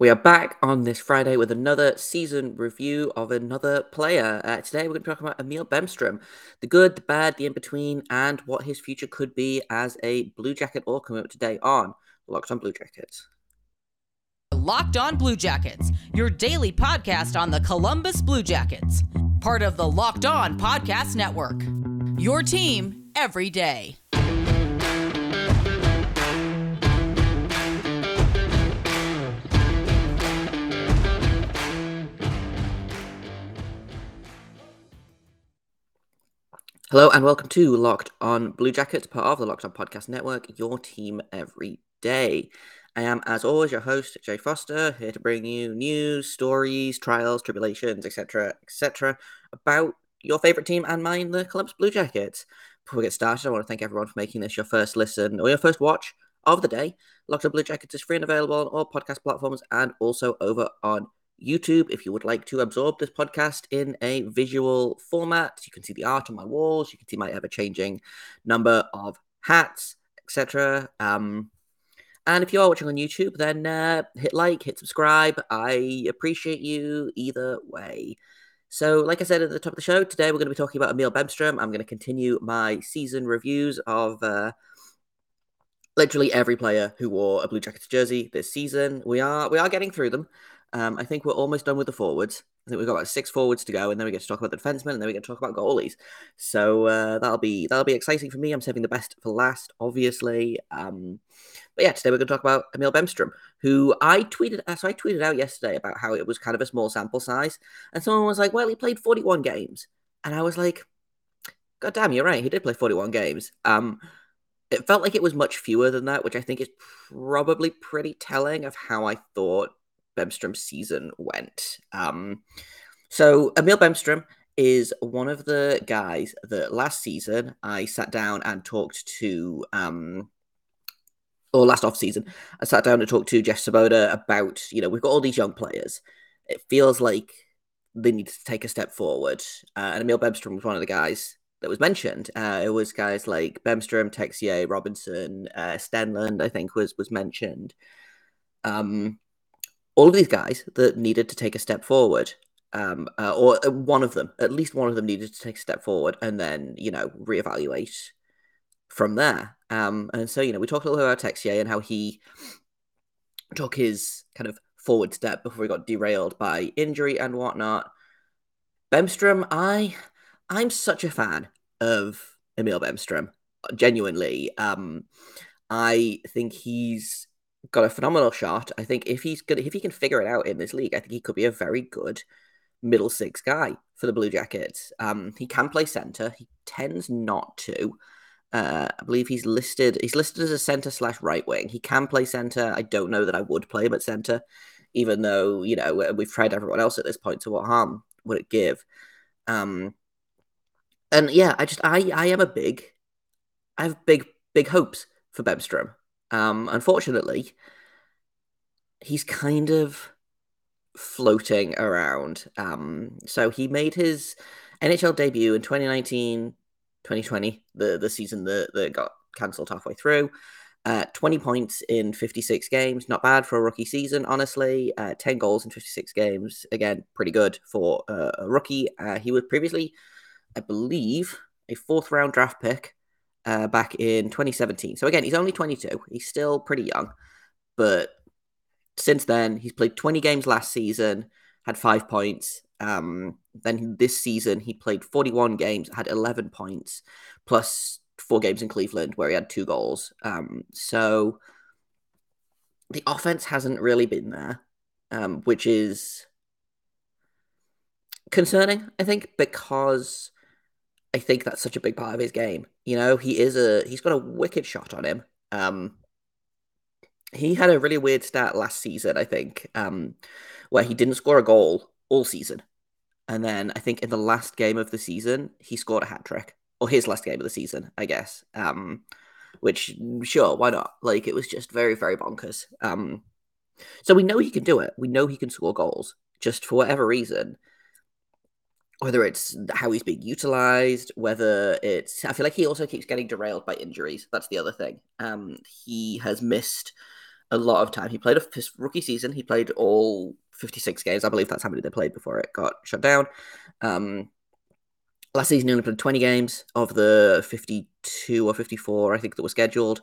We are back on this Friday with another season review of another player. Uh, today we're going to talk about Emil Bemstrom, the good, the bad, the in between, and what his future could be as a Blue Jacket. All coming up today on Locked On Blue Jackets. Locked On Blue Jackets, your daily podcast on the Columbus Blue Jackets, part of the Locked On Podcast Network. Your team every day. Hello and welcome to Locked On Blue Jackets, part of the Locked On Podcast Network, your team every day. I am, as always, your host, Jay Foster, here to bring you news, stories, trials, tribulations, etc., etc., about your favorite team and mine, the Columbus Blue Jackets. Before we get started, I want to thank everyone for making this your first listen or your first watch of the day. Locked On Blue Jackets is free and available on all podcast platforms and also over on YouTube, if you would like to absorb this podcast in a visual format, you can see the art on my walls. You can see my ever changing number of hats, etc. Um, and if you are watching on YouTube, then uh, hit like, hit subscribe. I appreciate you either way. So, like I said at the top of the show, today we're going to be talking about Emil Bemstrom. I'm going to continue my season reviews of uh, literally every player who wore a Blue Jackets jersey this season. We are we are getting through them. Um, I think we're almost done with the forwards. I think we've got about six forwards to go, and then we get to talk about the defensemen, and then we get to talk about goalies. So uh, that'll be that'll be exciting for me. I'm saving the best for last, obviously. Um, but yeah, today we're going to talk about Emil Bemstrom, who I tweeted. Uh, so I tweeted out yesterday about how it was kind of a small sample size, and someone was like, "Well, he played 41 games," and I was like, "God damn, you're right. He did play 41 games." Um, it felt like it was much fewer than that, which I think is probably pretty telling of how I thought Bemstrom's season went. Um, so Emil Bemstrom is one of the guys that last season I sat down and talked to, um, or last off season, I sat down and talked to Jeff Svoboda about, you know, we've got all these young players. It feels like they need to take a step forward. Uh, and Emil Bemstrom was one of the guys that was mentioned. Uh, it was guys like Bemstrom, Texier, Robinson, uh, Stenlund, I think was was mentioned. Um, all of these guys that needed to take a step forward, um, uh, or uh, one of them, at least one of them needed to take a step forward and then, you know, reevaluate from there. Um, and so, you know, we talked a little about Texier and how he took his kind of forward step before he got derailed by injury and whatnot. Bemstrom, I, I'm such a fan of Emil Bemstrom. Genuinely, um, I think he's got a phenomenal shot. I think if he's good, if he can figure it out in this league, I think he could be a very good middle six guy for the Blue Jackets. Um, he can play center. He tends not to. Uh, I believe he's listed. He's listed as a center slash right wing. He can play center. I don't know that I would play him at center, even though you know we've tried everyone else at this point. So what harm would it give? Um, and yeah, I just I I am a big, I have big big hopes for Bemstrom. Um, unfortunately, he's kind of floating around. Um, so he made his NHL debut in 2019 2020, the, the season that, that got cancelled halfway through. Uh, 20 points in 56 games, not bad for a rookie season, honestly. Uh, 10 goals in 56 games, again, pretty good for uh, a rookie. Uh, he was previously, I believe, a fourth round draft pick uh, back in 2017. So again, he's only 22. He's still pretty young, but since then he's played 20 games last season, had five points. Um, then this season he played 41 games, had 11 points, plus four games in Cleveland where he had two goals. Um, so the offense hasn't really been there, um, which is concerning, I think, because I think that's such a big part of his game. You know, he is a he's got a wicked shot on him. Um, he had a really weird stat last season, I think, um, where he didn't score a goal all season, and then I think in the last game of the season he scored a hat trick, or his last game of the season, I guess. Um, which sure, why not? Like it was just very very bonkers. Um, so we know he can do it. We know he can score goals. Just for whatever reason, whether it's how he's being utilized, whether it's I feel like he also keeps getting derailed by injuries. That's the other thing. Um, he has missed a lot of time. He played his rookie season. He played all 56 games. I believe that's how many they played before it got shut down. Um, last season, he only played 20 games of the 52 or 54, I think, that were scheduled.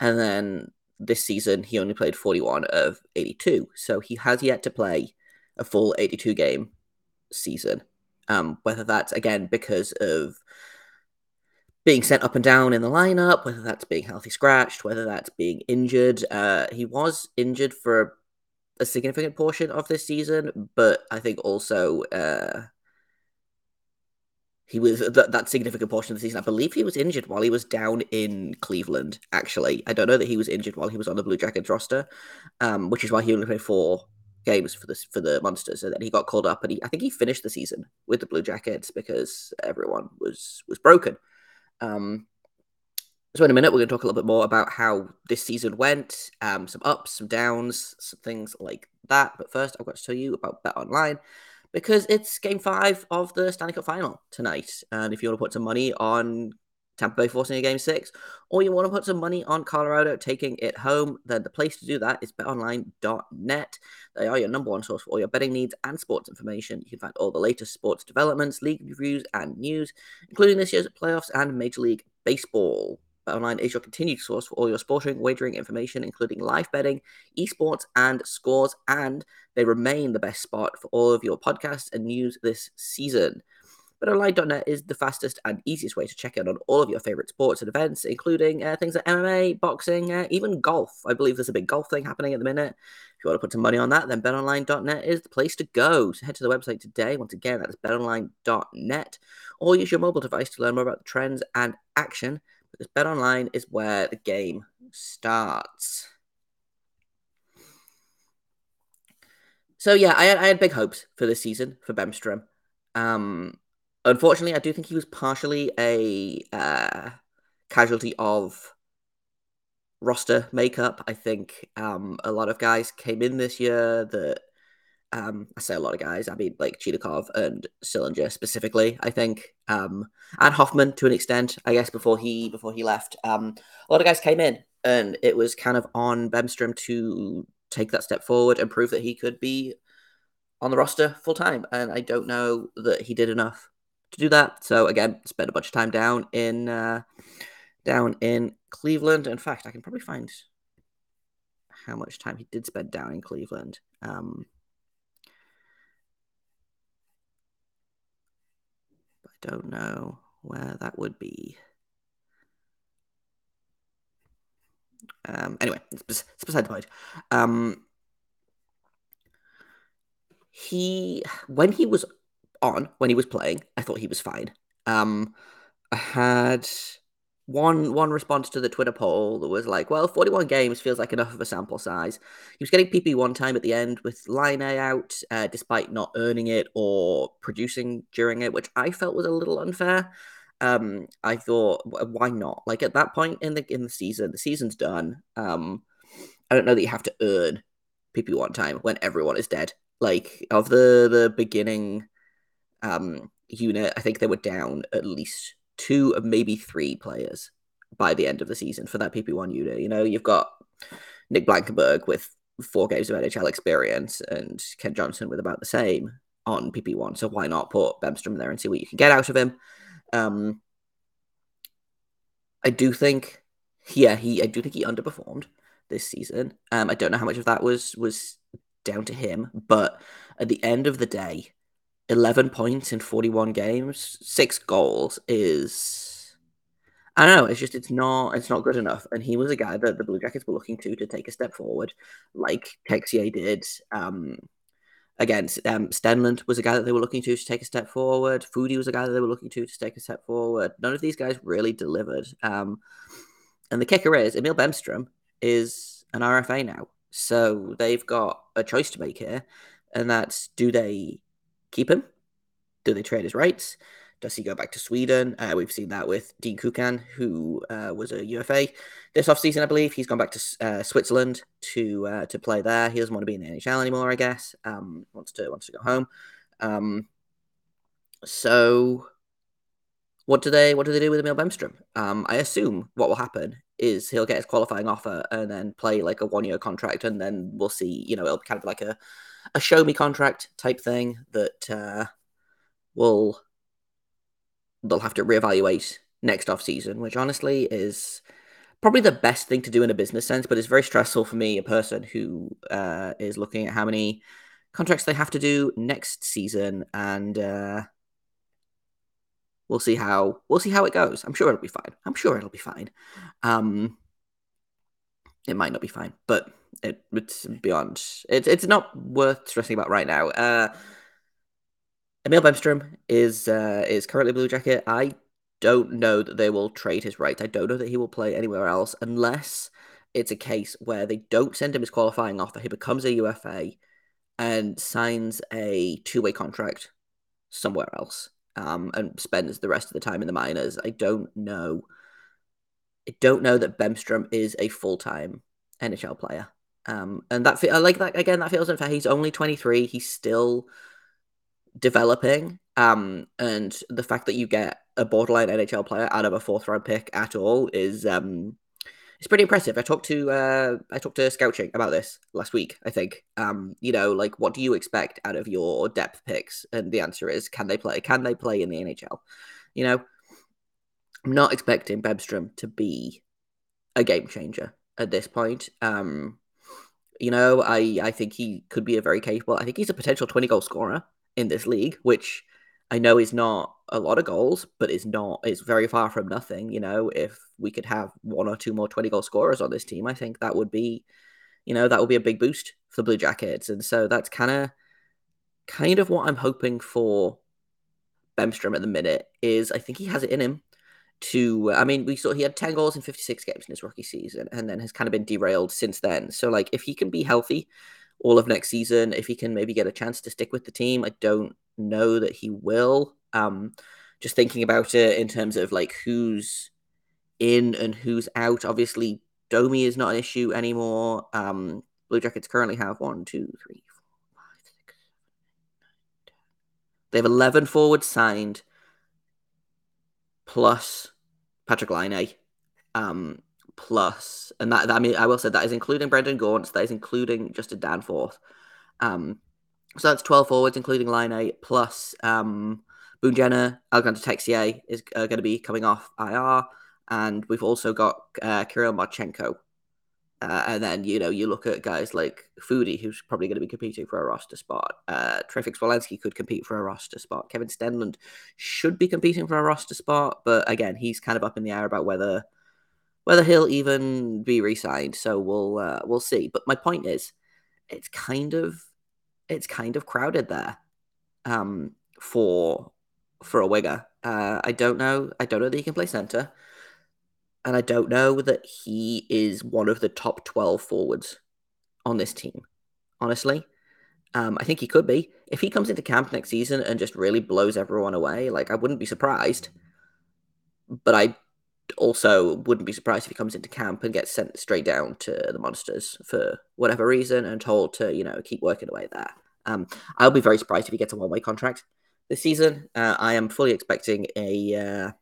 And then this season, he only played 41 of 82. So he has yet to play a full 82 game season. Um, whether that's, again, because of being sent up and down in the lineup, whether that's being healthy scratched, whether that's being injured. Uh, he was injured for a significant portion of this season, but I think also uh, he was th- that significant portion of the season. I believe he was injured while he was down in Cleveland. Actually, I don't know that he was injured while he was on the Blue Jackets roster, um, which is why he only played four games for the for the Monsters, and then he got called up, and he I think he finished the season with the Blue Jackets because everyone was was broken. Um, so in a minute, we're going to talk a little bit more about how this season went, um, some ups, some downs, some things like that. But first, I've got to tell you about Bet Online because it's Game Five of the Stanley Cup Final tonight, and if you want to put some money on Tampa Bay forcing a game six, or you want to put some money on Colorado taking it home, then the place to do that is betonline.net. They are your number one source for all your betting needs and sports information. You can find all the latest sports developments, league reviews, and news, including this year's playoffs and Major League Baseball. BetOnline is your continued source for all your sporting wagering information, including live betting, esports, and scores, and they remain the best spot for all of your podcasts and news this season. BetOnline.net is the fastest and easiest way to check in on all of your favorite sports and events, including uh, things like MMA, boxing, uh, even golf. I believe there's a big golf thing happening at the minute. If you want to put some money on that, then betonline.net is the place to go. So head to the website today. Once again, that is betonline.net, or use your mobile device to learn more about the trends and action, because betonline is where the game starts. So yeah, I had, I had big hopes for this season for Bemstrom. Um, unfortunately, I do think he was partially a uh, casualty of roster makeup. I think um, a lot of guys came in this year that um, I say a lot of guys. I mean, like Chinakhov and Sillinger specifically. I think, um, and Hoffman to an extent. I guess before he before he left, um, a lot of guys came in, and it was kind of on Bemstrom to take that step forward and prove that he could be on the roster full time. And I don't know that he did enough to do that. So again, spent a bunch of time down in uh, down in Cleveland. In fact, I can probably find how much time he did spend down in Cleveland. Um, I don't know where that would be. Um, anyway, it's, beside the point. Um, he when he was on when he was playing, I thought he was fine. Um, I had one one response to the Twitter poll that was like, "Well, 41 games feels like enough of a sample size." He was getting PP one time at the end with Laine out, uh, despite not earning it or producing during it, which I felt was a little unfair. Um, I thought, why not? Like at that point in the in the season, the season's done. Um, I don't know that you have to earn PP one time when everyone is dead. Like of the the beginning um, unit, I think they were down at least two, maybe three players by the end of the season for that PP1 unit. You know, you've got Nick Blankenburg with four games of NHL experience and Kent Johnson with about the same on PP1. So why not put Bemstrom there and see what you can get out of him? Um, I do think, yeah, he, I do think he underperformed this season. Um, I don't know how much of that was was down to him, but at the end of the day, 11 points in 41 games, six goals is I don't know, it's just it's not it's not good enough. And he was a guy that the Blue Jackets were looking to to take a step forward, like Texier did. Um again, um, Stenlund was a guy that they were looking to to take a step forward. Foudy was a guy that they were looking to to take a step forward. None of these guys really delivered. Um, and the kicker is Emil Bemstrom is an RFA now, so they've got a choice to make here, and that's do they keep him? Do they trade his rights? Does he go back to Sweden? Uh, we've seen that with Dean Kukan, who uh, was a UFA this offseason, I believe. He's gone back to uh, Switzerland to uh, to play there. He doesn't want to be in the NHL anymore, I guess. Um, wants to wants to go home. Um, so, what do they what do they do with Emil Bemstrom? Um, I assume what will happen is he'll get his qualifying offer and then play like a one year contract, and then we'll see. You know, it'll be kind of like a a show me contract type thing that uh, will they'll have to reevaluate next off season, which honestly is probably the best thing to do in a business sense, but it's very stressful for me, a person who uh, is looking at how many contracts they have to do next season, and uh, we'll see how we'll see how it goes. I'm sure it'll be fine. I'm sure it'll be fine. Um, it might not be fine, but it, it's beyond. It's it's not worth stressing about right now. Uh, Emil Bemstrom is uh, is currently Blue Jacket. I don't know that they will trade his rights. I don't know that he will play anywhere else unless it's a case where they don't send him his qualifying offer. He becomes a UFA and signs a two way contract somewhere else um, and spends the rest of the time in the minors. I don't know. I don't know that Bemstrom is a full time NHL player. Um, and that I like that again. That feels unfair. He's only twenty three. He's still developing. Um, and the fact that you get a borderline NHL player out of a fourth round pick at all is um it's pretty impressive. I talked to uh I talked to Scouching about this last week, I think. Um, you know, like what do you expect out of your depth picks? And the answer is can they play? Can they play in the NHL? You know, I'm not expecting Bemstrom to be a game changer at this point. Um, you know, I I think he could be a very capable. I think he's a potential 20 goal scorer in this league, which I know is not a lot of goals, but is not is very far from nothing. You know, if we could have one or two more twenty goal scorers on this team, I think that would be, you know, that would be a big boost for the Blue Jackets. And so that's kind of kind of what I'm hoping for Bemstrom at the minute is I think he has it in him to I mean we saw he had 10 goals in 56 games in his rookie season and then has kind of been derailed since then. So like if he can be healthy all of next season, if he can maybe get a chance to stick with the team, I don't know that he will. Um, just thinking about it in terms of like who's in and who's out. Obviously, Domi is not an issue anymore. Um, Blue Jackets currently have one, two, three, four, five, six, seven, eight, nine, ten. They have eleven forwards signed, plus Patrik Laine, um, plus, and that, that I mean I will say that is including Brendan Gaunce, that is including Justin Danforth. Um, so that's 12 forwards, including Laine, plus um, Boone Jenner, Alexander Texier is uh, going to be coming off IR. And we've also got uh, Kirill Marchenko. Uh, and then, you know, you look at guys like Foudy, who's probably going to be competing for a roster spot. Uh, Trey Fix-Wolansky could compete for a roster spot. Kevin Stenlund should be competing for a roster spot. But again, he's kind of up in the air about whether whether he'll even be re-signed. So we'll uh, we'll see. But my point is, it's kind of it's kind of crowded there um, for for a winger. Uh, I don't know. I don't know that he can play center, and I don't know that he is one of the top twelve forwards on this team. Honestly, um, I think he could be if he comes into camp next season and just really blows everyone away. Like I wouldn't be surprised, but I also wouldn't be surprised if he comes into camp and gets sent straight down to the monsters for whatever reason and told to you know keep working away there. Um, I'll be very surprised if he gets a one way contract this season. Uh, I am fully expecting a. Uh,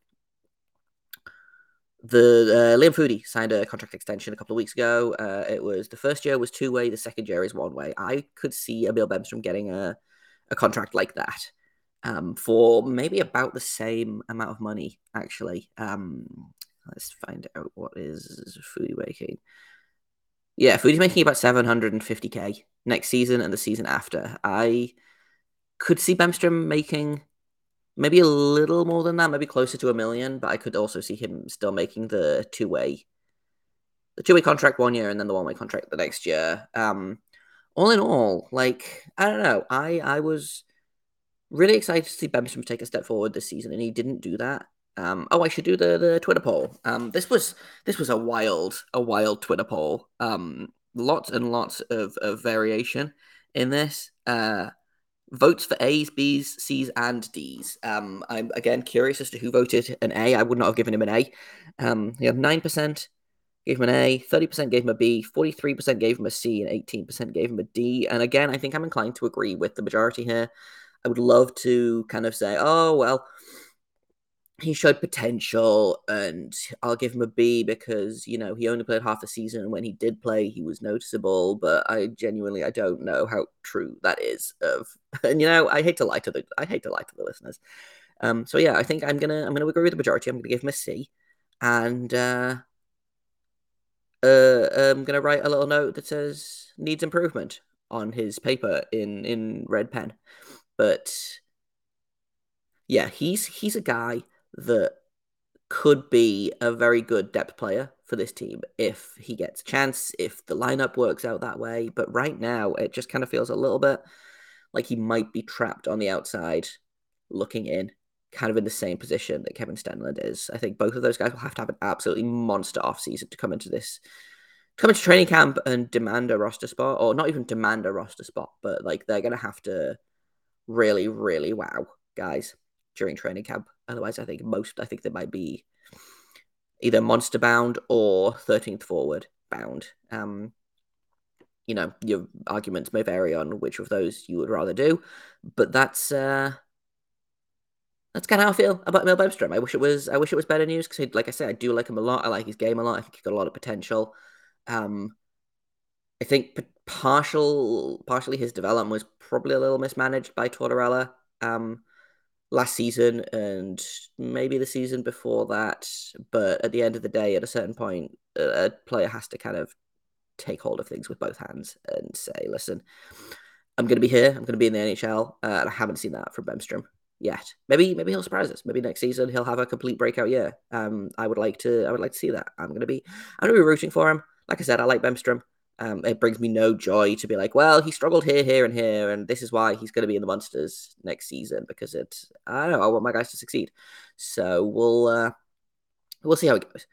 the uh, Liam Foudy signed a contract extension a couple of weeks ago. Uh, it was the first year was two way, the second year is one way. I could see Emil Bemstrom getting a, a contract like that um, for maybe about the same amount of money, actually. Um, let's find out what is Foudy making. Yeah, Foudy's making about 750k next season and the season after. I could see Bemstrom making maybe a little more than that, maybe closer to a million, but I could also see him still making the two way the two way contract one year and then the one way contract the next year. Um all in all, like I don't know, I I was really excited to see Bemstrom take a step forward this season, and he didn't do that. Um, oh, I should do the, the Twitter poll. Um, this was this was a wild a wild Twitter poll. Um, lots and lots of, of variation in this. Uh, votes for A's, B's, C's, and D's. Um, I'm again curious as to who voted an A. I would not have given him an A. Um, you have nine percent gave him an A, thirty percent gave him a B, forty three percent gave him a C, and eighteen percent gave him a D. And again, I think I'm inclined to agree with the majority here. I would love to kind of say, oh well he showed potential, and I'll give him a B because you know he only played half a season, and when he did play, he was noticeable. But I genuinely I don't know how true that is. Of and you know I hate to lie to the I hate to lie to the listeners. Um, so yeah, I think I'm gonna I'm gonna agree with the majority. I'm gonna give him a C, and uh, uh, I'm gonna write a little note that says needs improvement on his paper in in red pen. But yeah, he's he's a guy that could be a very good depth player for this team if he gets a chance, if the lineup works out that way. But right now, it just kind of feels a little bit like he might be trapped on the outside, looking in, kind of in the same position that Kevin Stenlund is. I think both of those guys will have to have an absolutely monster offseason to come into this, come into training camp and demand a roster spot, or not even demand a roster spot, but like they're going to have to really, really wow guys during training camp. Otherwise, I think most, I think they might be either monster bound or 13th forward bound. Um, you know, your arguments may vary on which of those you would rather do, but that's uh, that's kind of how I feel about Emil Bemstrom. I wish it was I wish it was better news because, like I said, I do like him a lot. I like his game a lot. I think he's got a lot of potential. Um, I think partial partially his development was probably a little mismanaged by Tortorella. Um, last season and maybe the season before that. But at the end of the day, at a certain point, a player has to kind of take hold of things with both hands and say, listen, I'm going to be here. I'm going to be in the NHL. Uh, and I haven't seen that from Bemstrom yet. Maybe maybe he'll surprise us. Maybe next season he'll have a complete breakout year. Um, I would like to I would like to see that. I'm going to be I'm going to be rooting for him. Like I said, I like Bemstrom. Um, it brings me no joy to be like, well, he struggled here, here, and here, and this is why he's going to be in the monsters next season because it. I don't know. I want my guys to succeed, so we'll uh, we'll see how it goes.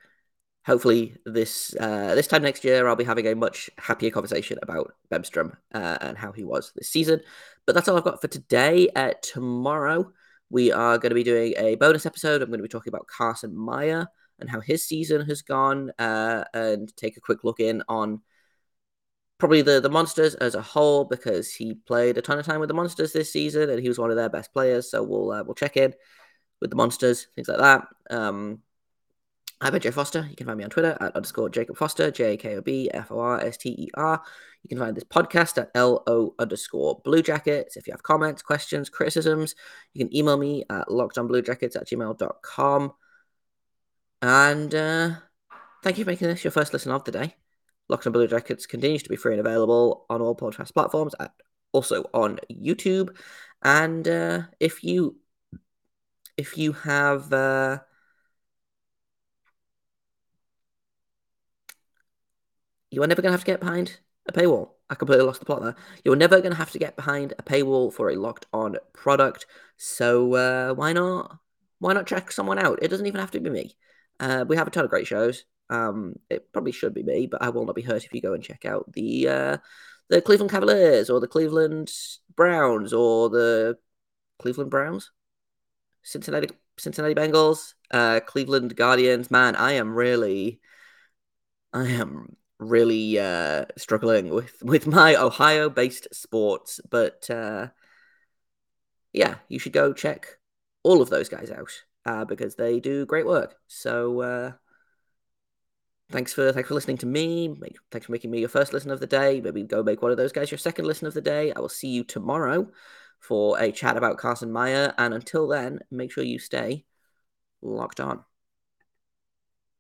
Hopefully, this uh, this time next year, I'll be having a much happier conversation about Bemstrom uh, and how he was this season. But that's all I've got for today. Uh, tomorrow, we are going to be doing a bonus episode. I'm going to be talking about Carson Meyer and how his season has gone, uh, and take a quick look in on probably the the monsters as a whole because he played a ton of time with the monsters this season and he was one of their best players. So we'll uh, we'll check in with the monsters, things like that. Um, I've been Jay Foster. You can find me on Twitter at underscore Jacob Foster, J K O B F O R S T E R. You can find this podcast at L O underscore Blue Jackets. If you have comments, questions, criticisms, you can email me at lockedonbluejackets at gmail.com. And uh, thank you for making this your first listen of the day. Locked on Blue Jackets continues to be free and available on all podcast platforms, also on YouTube. And uh, if you if you have uh, you are never going to have to get behind a paywall. I completely lost the plot there. You're never going to have to get behind a paywall for a locked on product. So uh, why not? Why not check someone out? It doesn't even have to be me. Uh, we have a ton of great shows. Um, it probably should be me, but I will not be hurt if you go and check out the uh, the Cleveland Cavaliers or the Cleveland Browns or the Cleveland Browns, Cincinnati Cincinnati Bengals, uh, Cleveland Guardians. Man, I am really, I am really uh, struggling with with my Ohio based sports, but uh, yeah, you should go check all of those guys out uh, because they do great work. So uh, thanks for thanks for listening to me. Thanks for making me your first listen of the day. Maybe go make one of those guys your second listen of the day. I will see you tomorrow for a chat about Carson Meyer. And until then, make sure you stay locked on.